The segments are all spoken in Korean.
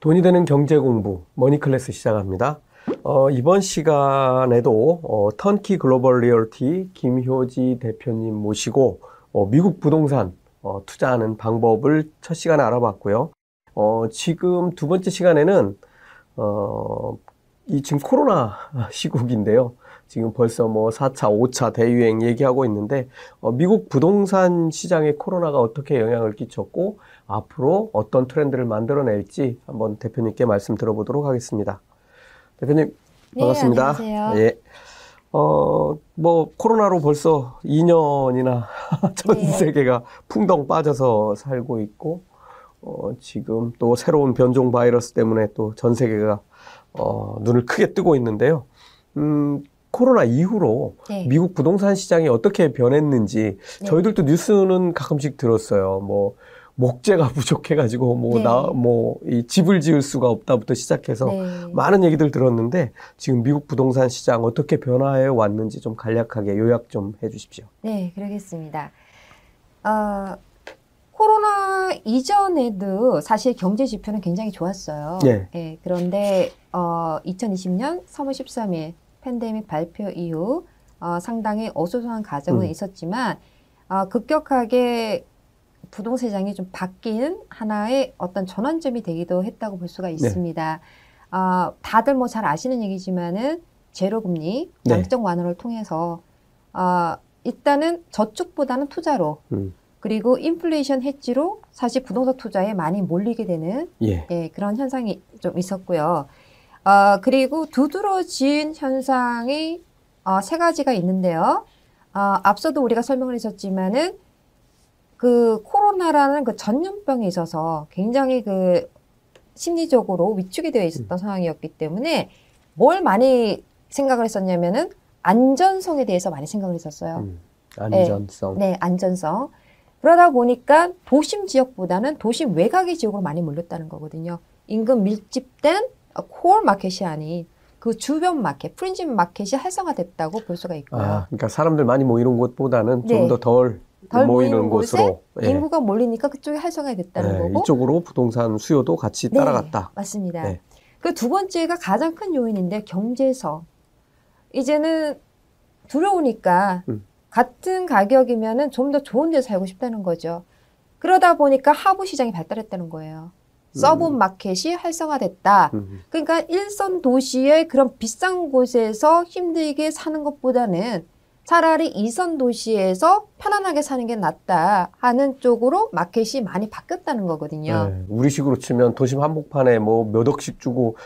돈이 되는 경제 공부 머니 클래스 시작합니다. 어, 이번 시간에도 어, 턴키 글로벌 리얼티 김효지 대표님 모시고 어, 미국 부동산 어, 투자하는 방법을 첫 시간에 알아봤고요. 어, 지금 두 번째 시간에는 어, 이 지금 코로나 시국인데요. 지금 벌써 뭐 4차, 5차 대유행 얘기하고 있는데 어, 미국 부동산 시장에 코로나가 어떻게 영향을 끼쳤고 앞으로 어떤 트렌드를 만들어낼지 한번 대표님께 말씀 들어보도록 하겠습니다. 대표님 네, 반갑습니다. 안녕하세요. 예. 어, 뭐 코로나로 벌써 2년이나 전 네. 세계가 풍덩 빠져서 살고 있고 어, 지금 또 새로운 변종 바이러스 때문에 또 전 세계가 어, 눈을 크게 뜨고 있는데요. 음, 코로나 이후로 네. 미국 부동산 시장이 어떻게 변했는지 네. 저희들도 뉴스는 가끔씩 들었어요. 뭐 목재가 부족해가지고 뭐 네. 나뭐 이 집을 지을 수가 없다부터 시작해서 네. 많은 얘기들 들었는데 지금 미국 부동산 시장 어떻게 변화해 왔는지 좀 간략하게 요약 좀 해주십시오. 네, 그러겠습니다. 어, 코로나 이전에도 사실 경제 지표는 굉장히 좋았어요. 네. 그런데 어, 2020년 3월 13일 팬데믹 발표 이후 어, 상당히 어수선한 과정은 음. 있었지만 어, 급격하게 부동산 시장이 좀 바뀌는 하나의 어떤 전환점이 되기도 했다고 볼 네. 수가 있습니다. 어, 다들 뭐 잘 아시는 얘기지만은 제로금리 네. 양적 완화를 통해서 어, 일단은 저축보다는 투자로 음. 그리고 인플레이션 해지로 사실 부동산 투자에 많이 몰리게 되는 예. 예, 그런 현상이 좀 있었고요. 어, 그리고 두드러진 현상이 어, 세 가지가 있는데요. 어, 앞서도 우리가 설명을 했었지만은 그 코로나라는 그 전염병에 있어서 굉장히 그 심리적으로 위축이 되어 있었던 상황이었기 때문에 뭘 많이 생각을 했었냐면은 안전성에 대해서 많이 생각을 했었어요. 음. 안전성. 네, 안전성. 그러다 보니까 도심 지역보다는 도심 외곽의 지역으로 많이 몰렸다는 거거든요. 인근 밀집된 코어 마켓이 아닌 그 주변 마켓, 프린지 마켓이 활성화됐다고 볼 수가 있고요. 아, 그러니까 사람들 많이 모이는 곳보다는 좀 네. 더덜 덜 모이는 모이는 곳에 곳으로 예. 인구가 몰리니까 그쪽이 활성화됐다는 예, 거고. 이쪽으로 부동산 수요도 같이 네, 따라갔다. 맞습니다. 네. 그두 번째가 가장 큰 요인인데 경제성. 이제는 두려우니까 음. 같은 가격이면은 좀 더 좋은 데 살고 싶다는 거죠. 그러다 보니까 하부 시장이 발달했다는 거예요. sub market이 활성화됐다. 음. 그러니까 일선 도시의 그런 비싼 곳에서 힘들게 사는 것보다는 차라리 이선 도시에서 편안하게 사는 게 낫다 하는 쪽으로 마켓이 많이 바뀌었다는 거거든요. 네, 우리식으로 치면 도심 한복판에 뭐 몇 억씩 주고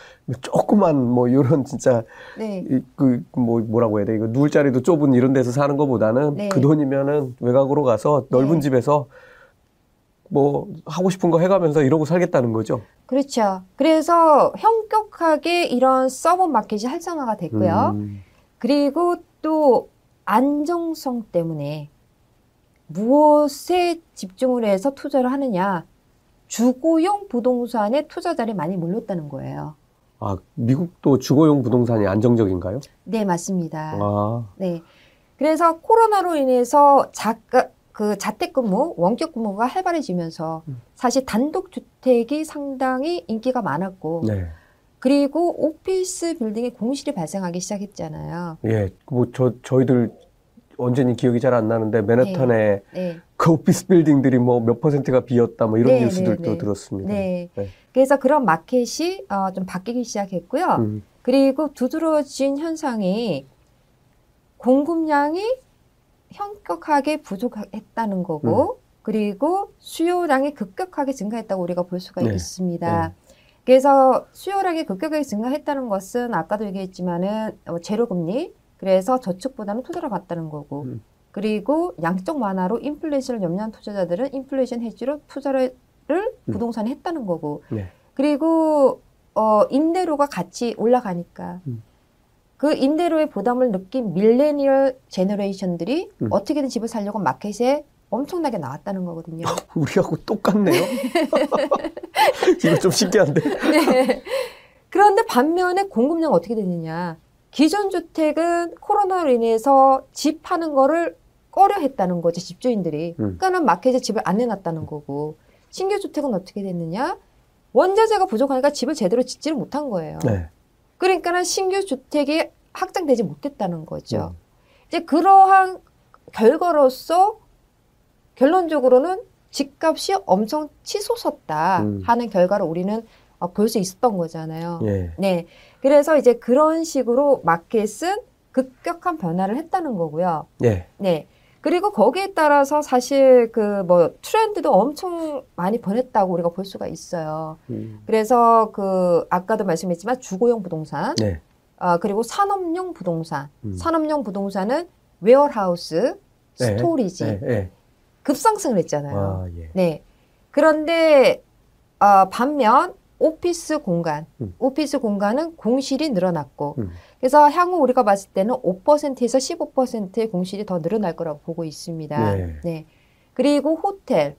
조그만 뭐 이런 진짜 네. 그뭐 뭐라고 해야 돼 이거 누울 자리도 좁은 이런 데서 사는 것보다는 네. 그 돈이면은 외곽으로 가서 넓은 네. 집에서 뭐 하고 싶은 거 해가면서 이러고 살겠다는 거죠. 그렇죠. 그래서 현격하게 이런 sub market이 활성화가 됐고요. 음, 그리고 또 안정성 때문에 무엇에 집중을 해서 투자를 하느냐. 주거용 부동산에 투자자들이 많이 몰렸다는 거예요. 아 미국도 주거용 부동산이 안정적인가요? 네, 맞습니다. 아, 네. 그래서 코로나로 인해서 자가, 그 자택근무, 원격근무가 활발해지면서 음. 사실 단독주택이 상당히 인기가 많았고 네, 그리고 오피스 빌딩에 공실이 발생하기 시작했잖아요. 예, 뭐 저 저희들 언제니 기억이 잘 안 나는데 맨해튼에 네. 그 오피스 빌딩들이 뭐 몇 퍼센트가 비었다 뭐 이런 네, 뉴스들도 네, 네. 들었습니다. 네. 네. 그래서 그런 마켓이 어, 좀 바뀌기 시작했고요. 음, 그리고 두드러진 현상이 공급량이 현격하게 부족했다는 거고, 그리고 수요량이 급격하게 증가했다고 우리가 볼 수가 네. 있습니다. 그래서 수요량이 급격하게 증가했다는 것은 아까도 얘기했지만은 어, 제로 금리, 그래서 저축보다는 투자를 갔다는 거고, 음. 그리고 양적 완화로 인플레이션을 염려한 투자자들은 인플레이션 해지로 투자를 음. 부동산에 했다는 거고, 네. 그리고 어, 임대료가 같이 올라가니까 음. 그 임대료의 부담을 느낀 밀레니얼 제너레이션들이 음. 어떻게든 집을 살려고 마켓에 엄청나게 나왔다는 거거든요. 우리하고 똑같네요. 이거 좀 신기한데. 네. 그런데 반면에 공급량 어떻게 되느냐. 기존 주택은 코로나로 인해서 집 하는 거를 꺼려 했다는 거죠, 집주인들이. 음. 그러니까는 마켓에 집을 안 내놨다는 거고. 신규 주택은 어떻게 됐느냐? 원자재가 부족하니까 집을 제대로 짓지를 못한 거예요. 네. 그러니까는 신규 주택이 확장되지 못했다는 거죠. 음. 이제 그러한 결과로서 결론적으로는 집값이 엄청 치솟았다 음. 하는 결과를 우리는 어, 볼 수 있었던 거잖아요. 예. 네. 그래서 이제 그런 식으로 마켓은 급격한 변화를 했다는 거고요. 예. 네. 그리고 거기에 따라서 사실 그 뭐 트렌드도 엄청 많이 변했다고 우리가 볼 수가 있어요. 음. 그래서 그 아까도 말씀했지만 주거용 부동산, 네. 아 그리고 산업용 부동산. 음. 산업용 부동산은 warehouse, 네. storage 예. 예. 급상승을 했잖아요. 아, 예. 네. 그런데 어, 반면 오피스 공간, 음. 오피스 공간은 공실이 늘어났고, 음. 그래서 향후 우리가 봤을 때는 5%에서 15%의 공실이 더 늘어날 거라고 보고 있습니다. 네. 네. 그리고 호텔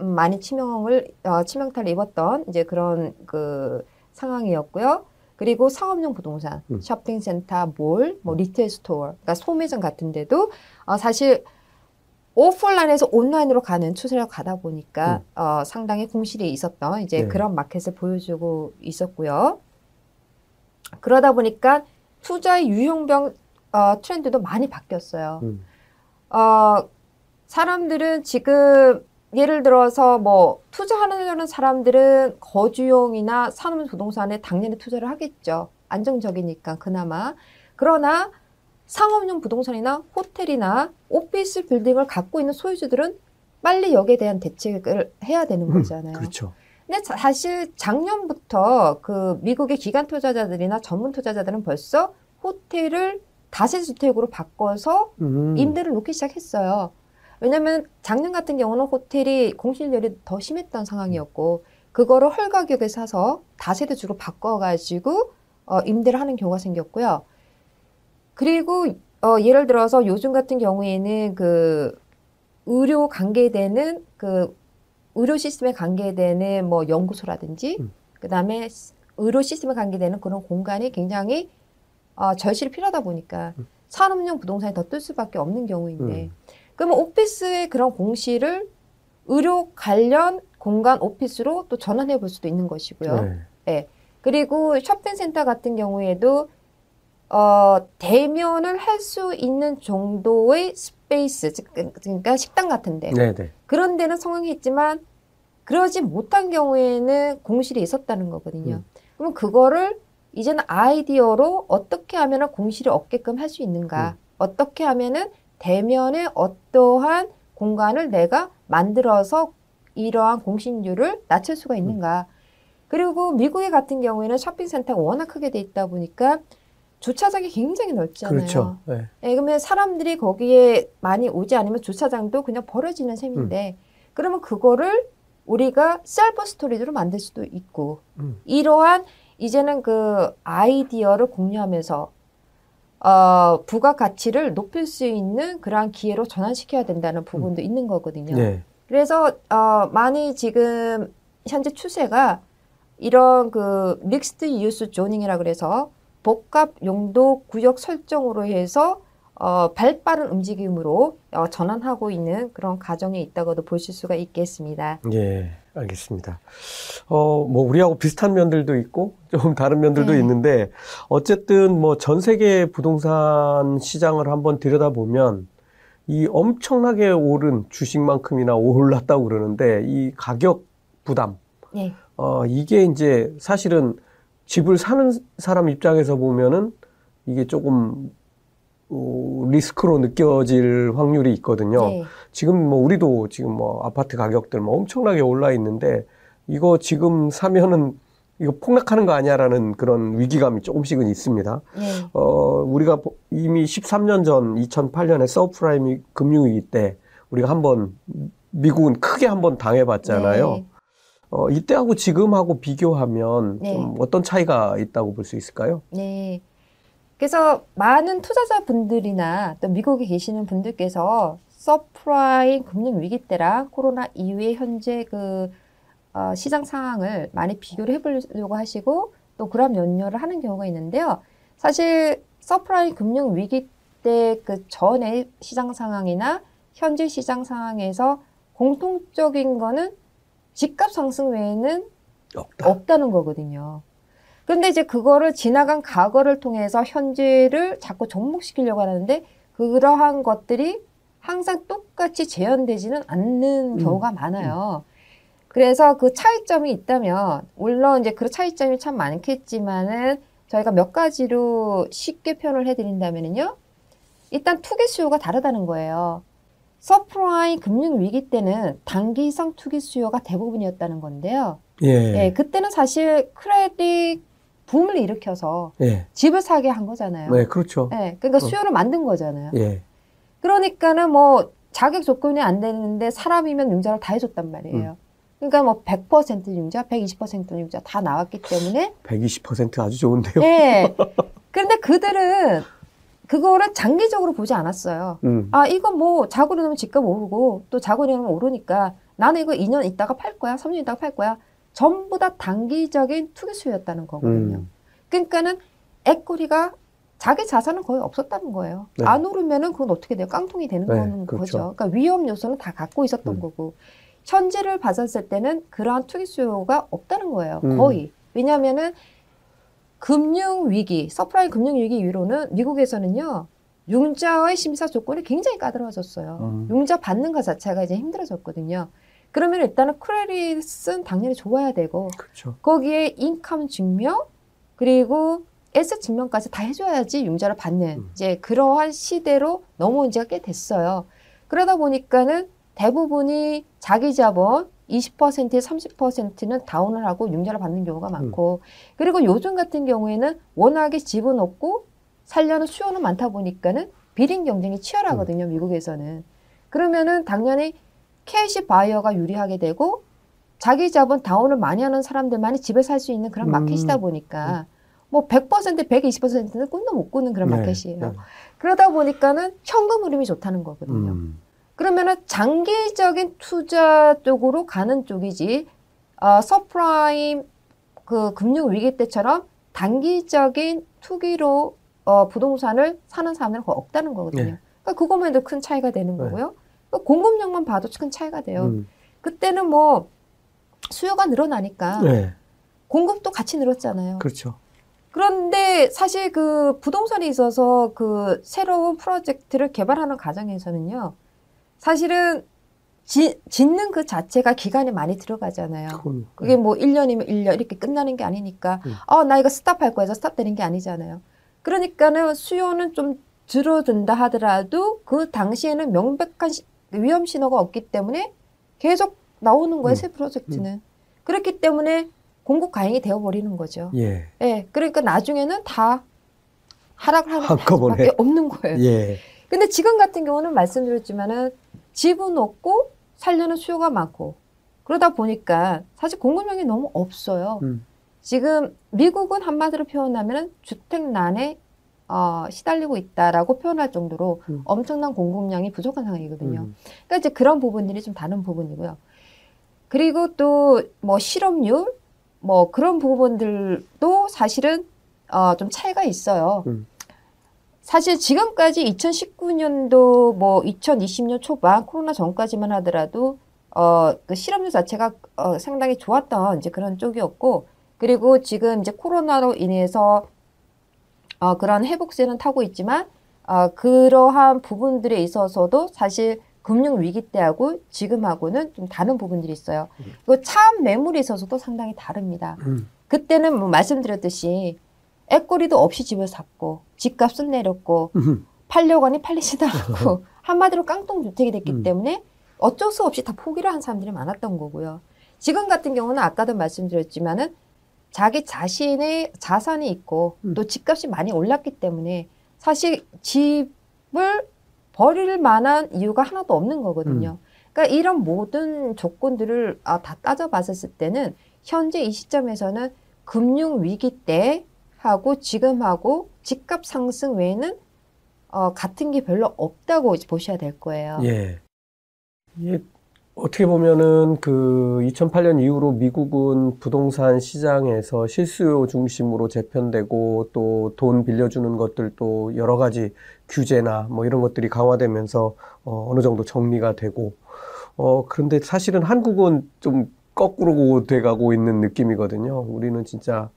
음, 많이 치명을 어, 치명타를 입었던 이제 그런 그 상황이었고요. 그리고 상업용 부동산, 음. 쇼핑센터, 몰, 뭐 retail store, 그러니까 소매점 같은 데도 어, 사실 오프라인에서 온라인으로 가는 추세를 가다 보니까 어, 상당히 공실이 있었던 이제 네. 그런 마켓을 보여주고 있었고요. 그러다 보니까 투자의 유형별 어, 트렌드도 많이 바뀌었어요. 음. 어, 사람들은 지금 예를 들어서 뭐 투자하는 사람들은 거주용이나 산업 부동산에 당연히 투자를 하겠죠. 안정적이니까 그나마. 그러나 상업용 부동산이나 호텔이나 오피스 빌딩을 갖고 있는 소유주들은 빨리 여기에 대한 대책을 해야 되는 음, 거잖아요. 그렇죠. 근데 자- 사실 작년부터 그 미국의 기관 투자자들이나 전문 투자자들은 벌써 호텔을 다세주택으로 바꿔서 음. 임대를 놓기 시작했어요. 왜냐면 작년 같은 경우는 호텔이 공실률이 더 심했던 상황이었고 그거를 헐 가격에 사서 다세대주로 바꿔가지고 어, 임대를 하는 경우가 생겼고요. 그리고 어, 예를 들어서 요즘 같은 경우에는 그 의료 관계되는 그 의료 시스템에 관계되는 뭐 연구소라든지 음. 그다음에 의료 시스템에 관계되는 그런 공간이 굉장히 어, 절실히 필요하다 보니까 음. 산업용 부동산이 더 뜰 수밖에 없는 경우인데 음. 그러면 오피스의 그런 공실을 의료 관련 공간 오피스로 또 전환해 볼 수도 있는 것이고요. 네. 그리고 쇼핑센터 같은 경우에도 어, 대면을 할 수 있는 정도의 space, 즉, 그러니까 식당 같은데 네, 네. 그런 데는 성공했지만 그러지 못한 경우에는 공실이 있었다는 거거든요. 음. 그럼 그거를 이제는 아이디어로 어떻게 하면 공실이 없게끔 할 수 있는가? 음. 어떻게 하면은 대면에 어떠한 공간을 내가 만들어서 이러한 공실률을 낮출 수가 있는가? 그리고 미국의 같은 경우에는 쇼핑센터가 워낙 크게 돼 있다 보니까 주차장이 굉장히 넓잖아요. 그렇죠. 네. 예, 그러면 사람들이 거기에 많이 오지 않으면 주차장도 그냥 버려지는 셈인데, 그러면 그거를 우리가 self storage로 만들 수도 있고, 음. 이러한 이제는 그 아이디어를 공유하면서, 어, 부가 가치를 높일 수 있는 그러한 기회로 전환시켜야 된다는 부분도 있는 거거든요. 네. 그래서 어, 많이 지금 현재 추세가 이런 그 믹스드 유스 조닝이라 그래서 복합 용도 구역 설정으로 해서 어, 발빠른 움직임으로 어, 전환하고 있는 그런 과정에 있다고도 보실 수가 있겠습니다. 예, 알겠습니다. 어, 뭐, 우리하고 비슷한 면들도 있고, 좀 다른 면들도 네. 있는데, 어쨌든 뭐, 전 세계 부동산 시장을 한번 들여다보면, 이 엄청나게 오른 주식만큼이나 올랐다고 그러는데, 이 가격 부담, 네, 어, 이게 이제 사실은 집을 사는 사람 입장에서 보면은, 이게 조금, 어, 리스크로 느껴질 확률이 있거든요. 네, 지금 뭐 우리도 지금 뭐 아파트 가격들 뭐 엄청나게 올라 있는데 이거 지금 사면은 이거 폭락하는 거 아니야라는 그런 위기감이 조금씩은 있습니다. 네, 어, 우리가 보- 이미 13년 전 2008년에 서프라임 금융위기 때 우리가 한번 미국은 크게 한번 당해봤잖아요. 네. 어, 이때하고 지금하고 비교하면 네. 좀 어떤 차이가 있다고 볼 수 있을까요? 네. 그래서 많은 투자자분들이나 또 미국에 계시는 분들께서 서프라임 금융 위기 때랑 코로나 이후의 현재 그 어, 시장 상황을 많이 비교를 해보려고 하시고 또 그런 연결을 하는 경우가 있는데요. 사실 서프라임 금융 위기 때 그 전의 시장 상황이나 현재 시장 상황에서 공통적인 거는 집값 상승 외에는 없다. 없다는 거거든요. 그런데 이제 그거를 지나간 과거를 통해서 현재를 자꾸 접목시키려고 하는데 그러한 것들이 항상 똑같이 재현되지는 않는 음. 경우가 많아요. 그래서 그 차이점이 있다면 물론 이제 그 차이점이 참 많겠지만은 저희가 몇 가지로 쉽게 표현을 해드린다면은요. 일단 투기 수요가 다르다는 거예요. 서프라임 금융 위기 때는 단기성 투기 수요가 대부분이었다는 건데요. 예. 예, 그때는 사실 credit boom을 일으켜서 예. 집을 사게 한 거잖아요. 네, 그렇죠. 예, 그러니까 수요를 만든 거잖아요. 예. 그러니까는 뭐 자격 조건이 안 되는데 사람이면 융자를 다 해줬단 말이에요. 그러니까 뭐 100% 융자, 120% 융자 다 나왔기 때문에 120% 아주 좋은데요. 예. 그런데 그들은 그거를 장기적으로 보지 않았어요. 음. 아, 이거 뭐 자고 일어나면 집값 오르고 또 자고 일어나면 오르니까 나는 이거 2년 있다가 팔 거야. 3년 있다가 팔 거야. 전부 다 단기적인 투기 수요였다는 거거든요. 음. 그러니까는 equity가 자기 자산은 거의 없었다는 거예요. 네. 안 오르면은 그건 어떻게 돼요? 깡통이 되는 네, 거는 그렇죠. 거죠. 그러니까 위험 요소는 다 갖고 있었던 음. 거고 현재를 봤었을 때는 그러한 투기 수요가 없다는 거예요. 음. 거의. 왜냐하면은 금융 위기, 서프라임 금융 위기 이후로는 미국에서는요. 융자의 심사 조건이 굉장히 까다로워졌어요. 음. 융자 받는 것 자체가 이제 힘들어졌거든요. 그러면 일단은 credit은 당연히 좋아야 되고 그렇죠. 거기에 income 증명 그리고 asset 증명까지 다 해줘야지 융자를 받는 음. 이제 그러한 시대로 넘어온 지가 꽤 됐어요. 그러다 보니까는 대부분이 자기 자본 20%에 30%는 down을 하고 융자를 받는 경우가 많고 그리고 요즘 같은 경우에는 워낙에 집은 없고 살려는 수요는 많다 보니까는 bidding 경쟁이 치열하거든요 미국에서는 그러면은 당연히 cash buyer가 유리하게 되고 자기 자본 down을 많이 하는 사람들만이 집을 살수 있는 그런 음. 마켓이다 보니까 뭐 100%, 120%는 꿈도 못 꾸는 그런 네, 마켓이에요. 네. 그러다 보니까 는 현금 흐름이 좋다는 거거든요. 음. 그러면은 장기적인 투자 쪽으로 가는 쪽이지, 어, 서프라임 그 금융 위기 때처럼 단기적인 투기로 어, 부동산을 사는 사람들은 거의 없다는 거거든요. 네. 그러니까 그것만 해도 큰 차이가 되는 네. 거고요. 그러니까 공급량만 봐도 큰 차이가 돼요. 음. 그때는 뭐 수요가 늘어나니까 네. 공급도 같이 늘었잖아요. 그렇죠. 그런데 사실 그 부동산에 있어서 그 새로운 프로젝트를 개발하는 과정에서는요. 사실은 지, 짓는 그 자체가 기간이 많이 들어가잖아요. 그건 그게 뭐 1년이면 1년 이렇게 끝나는 게 아니니까 음. 어, 나 이거 스탑할 거야 해서 스탑되는 게 아니잖아요. 그러니까는 수요는 좀 줄어든다 하더라도 그 당시에는 명백한 시- 위험 신호가 없기 때문에 계속 나오는 거예요, 음. 새 프로젝트는. 그렇기 때문에 공급 과잉이 되어버리는 거죠. 예. 예, 그러니까 나중에는 다 하락을 하는. 수밖에 없는 거예요. 예. 근데 지금 같은 경우는 말씀드렸지만은 집은 없고 살려는 수요가 많고 그러다 보니까 사실 공급량이 너무 없어요. 음. 지금 미국은 한마디로 표현하면은 주택난에 어, 시달리고 있다라고 표현할 정도로 음. 엄청난 공급량이 부족한 상황이거든요. 음. 그러니까 이제 그런 부분들이 좀 다른 부분이고요. 그리고 또 뭐 실업률 뭐 그런 부분들도 사실은 어, 좀 차이가 있어요. 음. 사실 지금까지 2019년도 뭐 2020년 초반 코로나 전까지만 하더라도 어, 그 실업률 자체가 어, 상당히 좋았던 이제 그런 쪽이었고 그리고 지금 이제 코로나로 인해서 어, 그런 회복세는 타고 있지만 어, 그러한 부분들에 있어서도 사실 금융 위기 때하고 지금하고는 좀 다른 부분들이 있어요. 그리고 차압 매물에 있어서도 상당히 다릅니다. 음. 그때는 뭐 말씀드렸듯이 애꼬리도 없이 집을 샀고 집값은 내렸고 음. 팔려고 하니 팔리지도 않고 한마디로 깡통 주택이 됐기 음. 때문에 어쩔 수 없이 다 포기를 한 사람들이 많았던 거고요. 지금 같은 경우는 아까도 말씀드렸지만은 자기 자신의 자산이 있고 음. 또 집값이 많이 올랐기 때문에 사실 집을 버릴 만한 이유가 하나도 없는 거거든요. 그러니까 이런 모든 조건들을 아, 다 따져봤을 때는 현재 이 시점에서는 금융 위기 때 하고 지금하고 집값 상승 외에는 어, 같은 게 별로 없다고 보셔야 될 거예요. 예. 이게 어떻게 보면은 그 2008년 이후로 미국은 부동산 시장에서 실수요 중심으로 재편되고 또 돈 빌려주는 것들도 여러 가지 규제나 뭐 이런 것들이 강화되면서 어, 어느 정도 정리가 되고 어, 그런데 사실은 한국은 좀 거꾸로 돼가고 있는 느낌이거든요. 우리는 진짜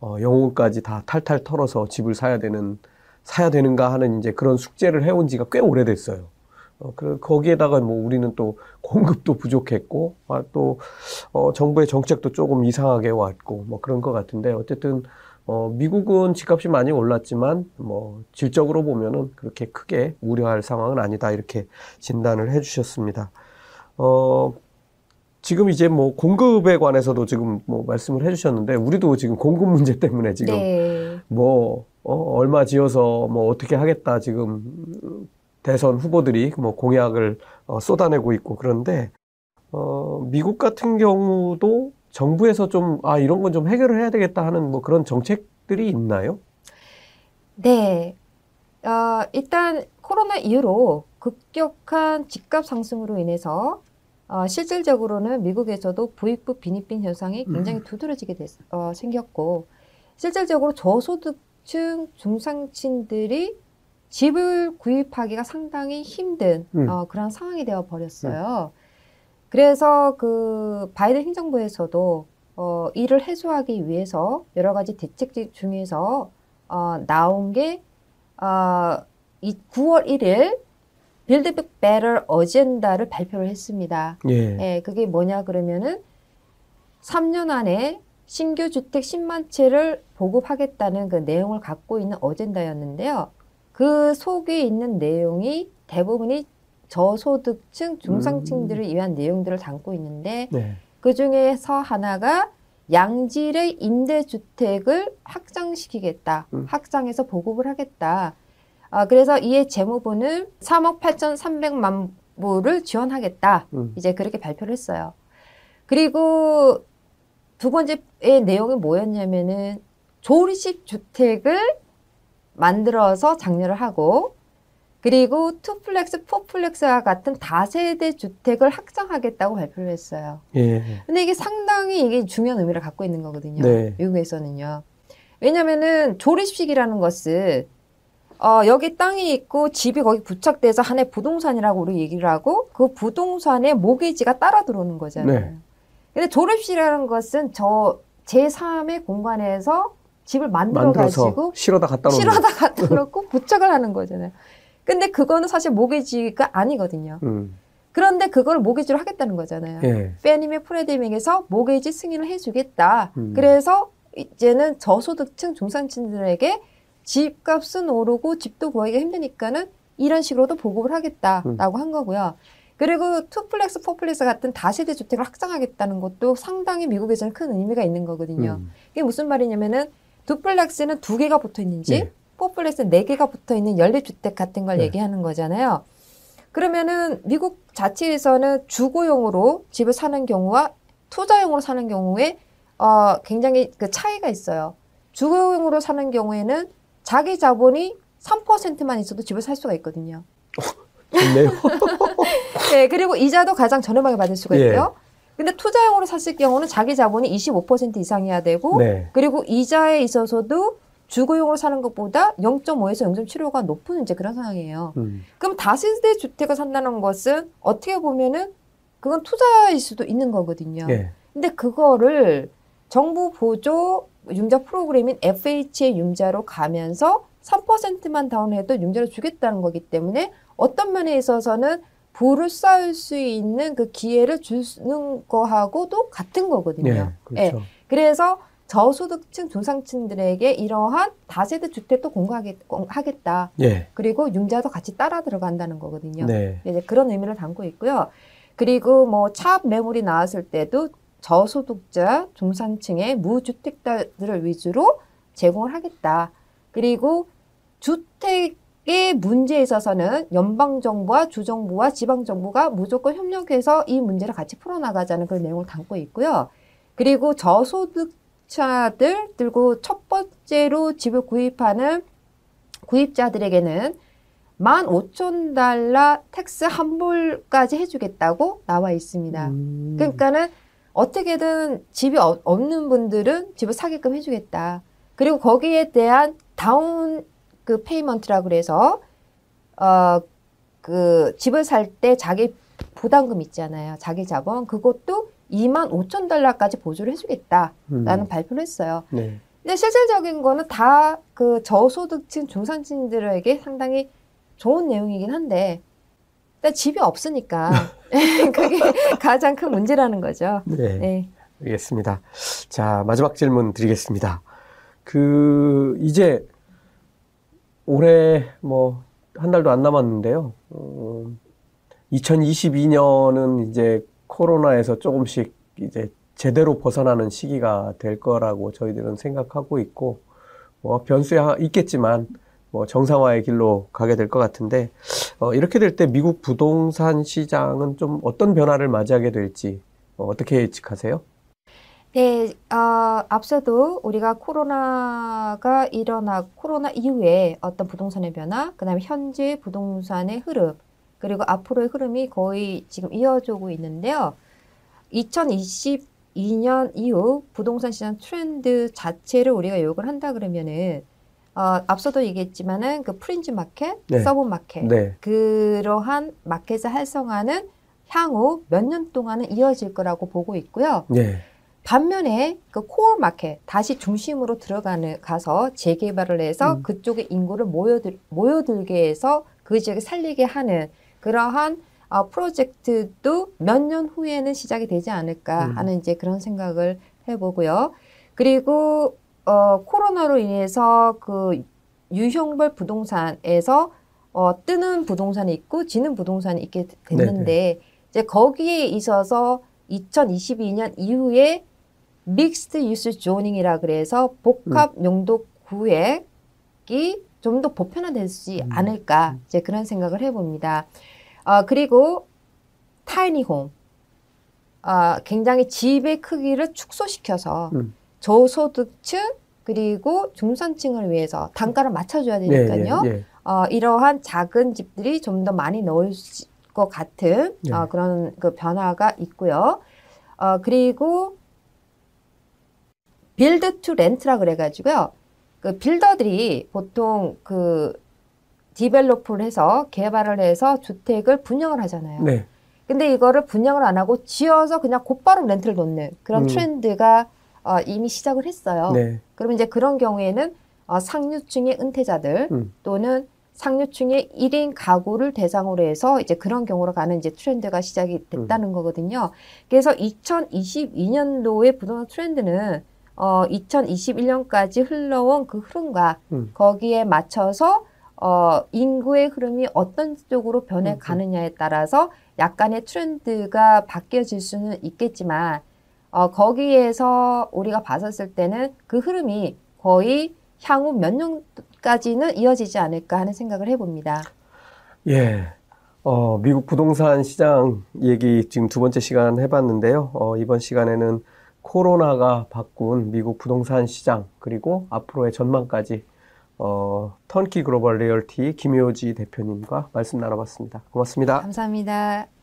어, 영혼까지 다 탈탈 털어서 집을 사야 되는 사야 되는가 하는 이제 그런 숙제를 해온 지가 꽤 오래됐어요. 어, 그, 거기에다가 뭐 우리는 또 공급도 부족했고, 아, 또, 어, 정부의 정책도 조금 이상하게 왔고, 뭐 그런 것 같은데, 어쨌든, 어, 미국은 집값이 많이 올랐지만, 뭐, 질적으로 보면은 그렇게 크게 우려할 상황은 아니다, 이렇게 진단을 해 주셨습니다. 어, 지금 이제 뭐 공급에 관해서도 지금 뭐 말씀을 해 주셨는데, 우리도 지금 공급 문제 때문에 지금 네. 뭐, 어, 얼마 지어서 뭐 어떻게 하겠다 지금 대선 후보들이 뭐 공약을 어, 쏟아내고 있고 그런데, 어, 미국 같은 경우도 정부에서 좀, 아, 이런 건 좀 해결을 해야 되겠다 하는 뭐 그런 정책들이 있나요? 네. 어, 일단 코로나 이후로 급격한 집값 상승으로 인해서 어, 실질적으로는 미국에서도 부익부 빈익빈 현상이 굉장히 두드러지게 됐, 어, 생겼고 실질적으로 저소득층 중상층들이 집을 구입하기가 상당히 힘든 음. 어, 그런 상황이 되어 버렸어요. 그래서 그 바이든 행정부에서도 어, 이를 해소하기 위해서 여러 가지 대책 중에서 어, 나온 게 어, 이 9월 1일 Build Back Better 어젠다를 발표를 했습니다. 예. 예, 그게 뭐냐 그러면은 3년 안에 신규 주택 10만 채를 보급하겠다는 그 내용을 갖고 있는 어젠다였는데요. 그 속에 있는 내용이 대부분이 저소득층, 중상층들을 위한 내용들을 담고 있는데 네. 그 중에서 하나가 양질의 임대주택을 확장시키겠다. 음. 확장해서 보급을 하겠다. 아, 그래서 이에 재무부는 3억 8,300만 불을 지원하겠다. 음. 이제 그렇게 발표를 했어요. 그리고 두 번째의 내용이 뭐였냐면은 조립식 주택을 만들어서 장려를 하고 그리고 duplex, fourplex와 같은 다세대 주택을 확장하겠다고 발표를 했어요. 예. 근데 이게 상당히 이게 중요한 의미를 갖고 있는 거거든요. 네. 미국에서는요. 왜냐면은 조립식이라는 것은 어, 여기 땅이 있고 집이 거기 부착돼서 합해 부동산이라고 우리 얘기를 하고 그 부동산에 모기지가 따라 들어오는 거잖아요. 네. 근데 조립식이라는 것은 저 제3의 공간에서 집을 만들어 가지고 실어다 갖다 놓는. 실어다 갖다 놓고 부착을 하는 거잖아요. 근데 그거는 사실 모기지가 아니거든요. 음. 그런데 그걸 모기지로 하겠다는 거잖아요. 예. 페니메 프레디믹에서 모기지 승인을 해주겠다. 음. 그래서 이제는 저소득층 중산층들에게 집값은 오르고 집도 구하기가 힘드니까는 이런 식으로도 보급을 하겠다라고 음. 한 거고요. 그리고 duplex, fourplex 같은 다세대 주택을 확장하겠다는 것도 상당히 미국에서는 큰 의미가 있는 거거든요. 음. 이게 무슨 말이냐면은 duplex는 두 개가 붙어 있는지 예. fourplex는 네 개가 붙어 있는 연립 주택 같은 걸 네. 얘기하는 거잖아요. 그러면은 미국 자체에서는 주거용으로 집을 사는 경우와 투자용으로 사는 경우에 어 굉장히 그 차이가 있어요. 주거용으로 사는 경우에는 자기 자본이 3%만 있어도 집을 살 수가 있거든요. 좋네요. 네, 그리고 이자도 가장 저렴하게 받을 수가 예. 있고요. 근데 투자용으로 샀을 경우는 자기 자본이 25% 이상이어야 되고 네. 그리고 이자에 있어서도 주거용으로 사는 것보다 0.5에서 0.75가 높은 이제 그런 상황이에요. 음. 그럼 다세대 주택을 산다는 것은 어떻게 보면은 그건 투자일 수도 있는 거거든요. 예. 근데 그거를 정부 보조 융자 프로그램인 FHA 융자로 가면서 3%만 다운해도 융자를 주겠다는 거기 때문에 어떤 면에 있어서는 부를 쌓을 수 있는 그 기회를 주는 거하고도 같은 거거든요. 예. 그렇죠. 그래서 저소득층 중상층들에게 이러한 다세대 주택도 공급하겠다. 예. 그리고 융자도 같이 따라 들어간다는 거거든요. 네. 이제 그런 의미를 담고 있고요. 그리고 뭐 차압 매물이 나왔을 때도 저소득자 중산층의 무주택자들을 위주로 제공을 하겠다. 그리고 주택의 문제에 있어서는 연방 정부와 주 정부와 지방 정부가 무조건 협력해서 이 문제를 같이 풀어나가자는 그런 내용을 담고 있고요. 그리고 저소득자들 그리고 첫 번째로 집을 구입하는 구입자들에게는 15,000달러 tax 환불까지 해주겠다고 나와 있습니다. 음. 그러니까는 어떻게든 집이 어- 없는 분들은 집을 사게끔 해주겠다. 그리고 거기에 대한 down 그 payment라고 그래서 어 그 집을 살 때 자기 부담금 있잖아요. 자기 자본 그것도 2만 5천 달러까지 보조를 해주겠다라는 음. 발표를 했어요. 네. 근데 실질적인 거는 다 그 저소득층 중산층들에게 상당히 좋은 내용이긴 한데 일단 집이 없으니까 그게 가장 큰 문제라는 거죠. 네. 네. 알겠습니다. 자, 마지막 질문 드리겠습니다. 그, 이제 올해 뭐, 한 달도 안 남았는데요. 어, 2022년은 이제 코로나에서 조금씩 이제 제대로 벗어나는 시기가 될 거라고 저희들은 생각하고 있고, 뭐, 변수야 있겠지만, 뭐, 정상화의 길로 가게 될 것 같은데, 어, 이렇게 될 때 미국 부동산 시장은 좀 어떤 변화를 맞이하게 될지, 어, 어떻게 예측하세요? 네, 어, 앞서도 우리가 코로나가 일어나, 코로나 이후에 어떤 부동산의 변화, 그 다음에 현재 부동산의 흐름, 그리고 앞으로의 흐름이 거의 지금 이어져 오고 있는데요. 2022년 이후 부동산 시장 트렌드 자체를 우리가 요약을 한다 그러면은, 어, 앞서도 얘기했지만은 그 fringe market, 네. sub market, 네. 그러한 마켓을 활성화는 향후 몇 년 동안은 이어질 거라고 보고 있고요. 네. 반면에 그 코어 마켓 다시 중심으로 들어가는 가서 재개발을 해서 음. 그쪽에 인구를 모여들 모여들게 해서 그 지역에 살리게 하는 그러한 어, 프로젝트도 몇 년 후에는 시작이 되지 않을까 음. 하는 이제 그런 생각을 해보고요. 그리고 어, 코로나로 인해서 그 유형별 부동산에서 어, 뜨는 부동산이 있고 지는 부동산이 있게 됐는데 이제 거기에 있어서 2022년 이후에 믹스드 유스 조닝이라 그래서 복합 용도 구획이 좀 더 보편화되지 음. 않을까 이제 그런 생각을 해봅니다. 어, 그리고 타이니 홈, 아, 굉장히 집의 크기를 축소시켜서 음. 저소득층 그리고 중산층을 위해서 단가를 맞춰줘야 되니까요. 예, 예. 어, 이러한 작은 집들이 좀 더 많이 넣을 수- 것 같은 네. 어, 그런 그 변화가 있고요. 어, 그리고 build to rent라 그래가지고요. 그 builder들이 보통 그 develop를 해서 개발을 해서 주택을 분양을 하잖아요. 네. 근데 이거를 분양을 안 하고 지어서 그냥 곧바로 렌트를 놓는 그런 음. 트렌드가 어, 이미 시작을 했어요. 네. 그러면 이제 그런 경우에는 어, 상류층의 은퇴자들 음. 또는 상류층의 1인 가구를 대상으로 해서 이제 그런 경우로 가는 이제 트렌드가 시작이 됐다는 음. 거거든요. 그래서 2022년도의 부동산 트렌드는 어, 2021년까지 흘러온 그 흐름과 음. 거기에 맞춰서 어, 인구의 흐름이 어떤 쪽으로 변해 음, 음. 가느냐에 따라서 약간의 트렌드가 바뀌어질 수는 있겠지만 어, 거기에서 우리가 봤었을 때는 그 흐름이 거의 향후 몇 년까지는 이어지지 않을까 하는 생각을 해봅니다. 예. 어, 미국 부동산 시장 얘기 지금 두 번째 시간 해봤는데요. 어, 이번 시간에는 코로나가 바꾼 미국 부동산 시장 그리고 앞으로의 전망까지 어, Turnkey Global Realty 김효지 대표님과 말씀 나눠봤습니다. 고맙습니다. 감사합니다.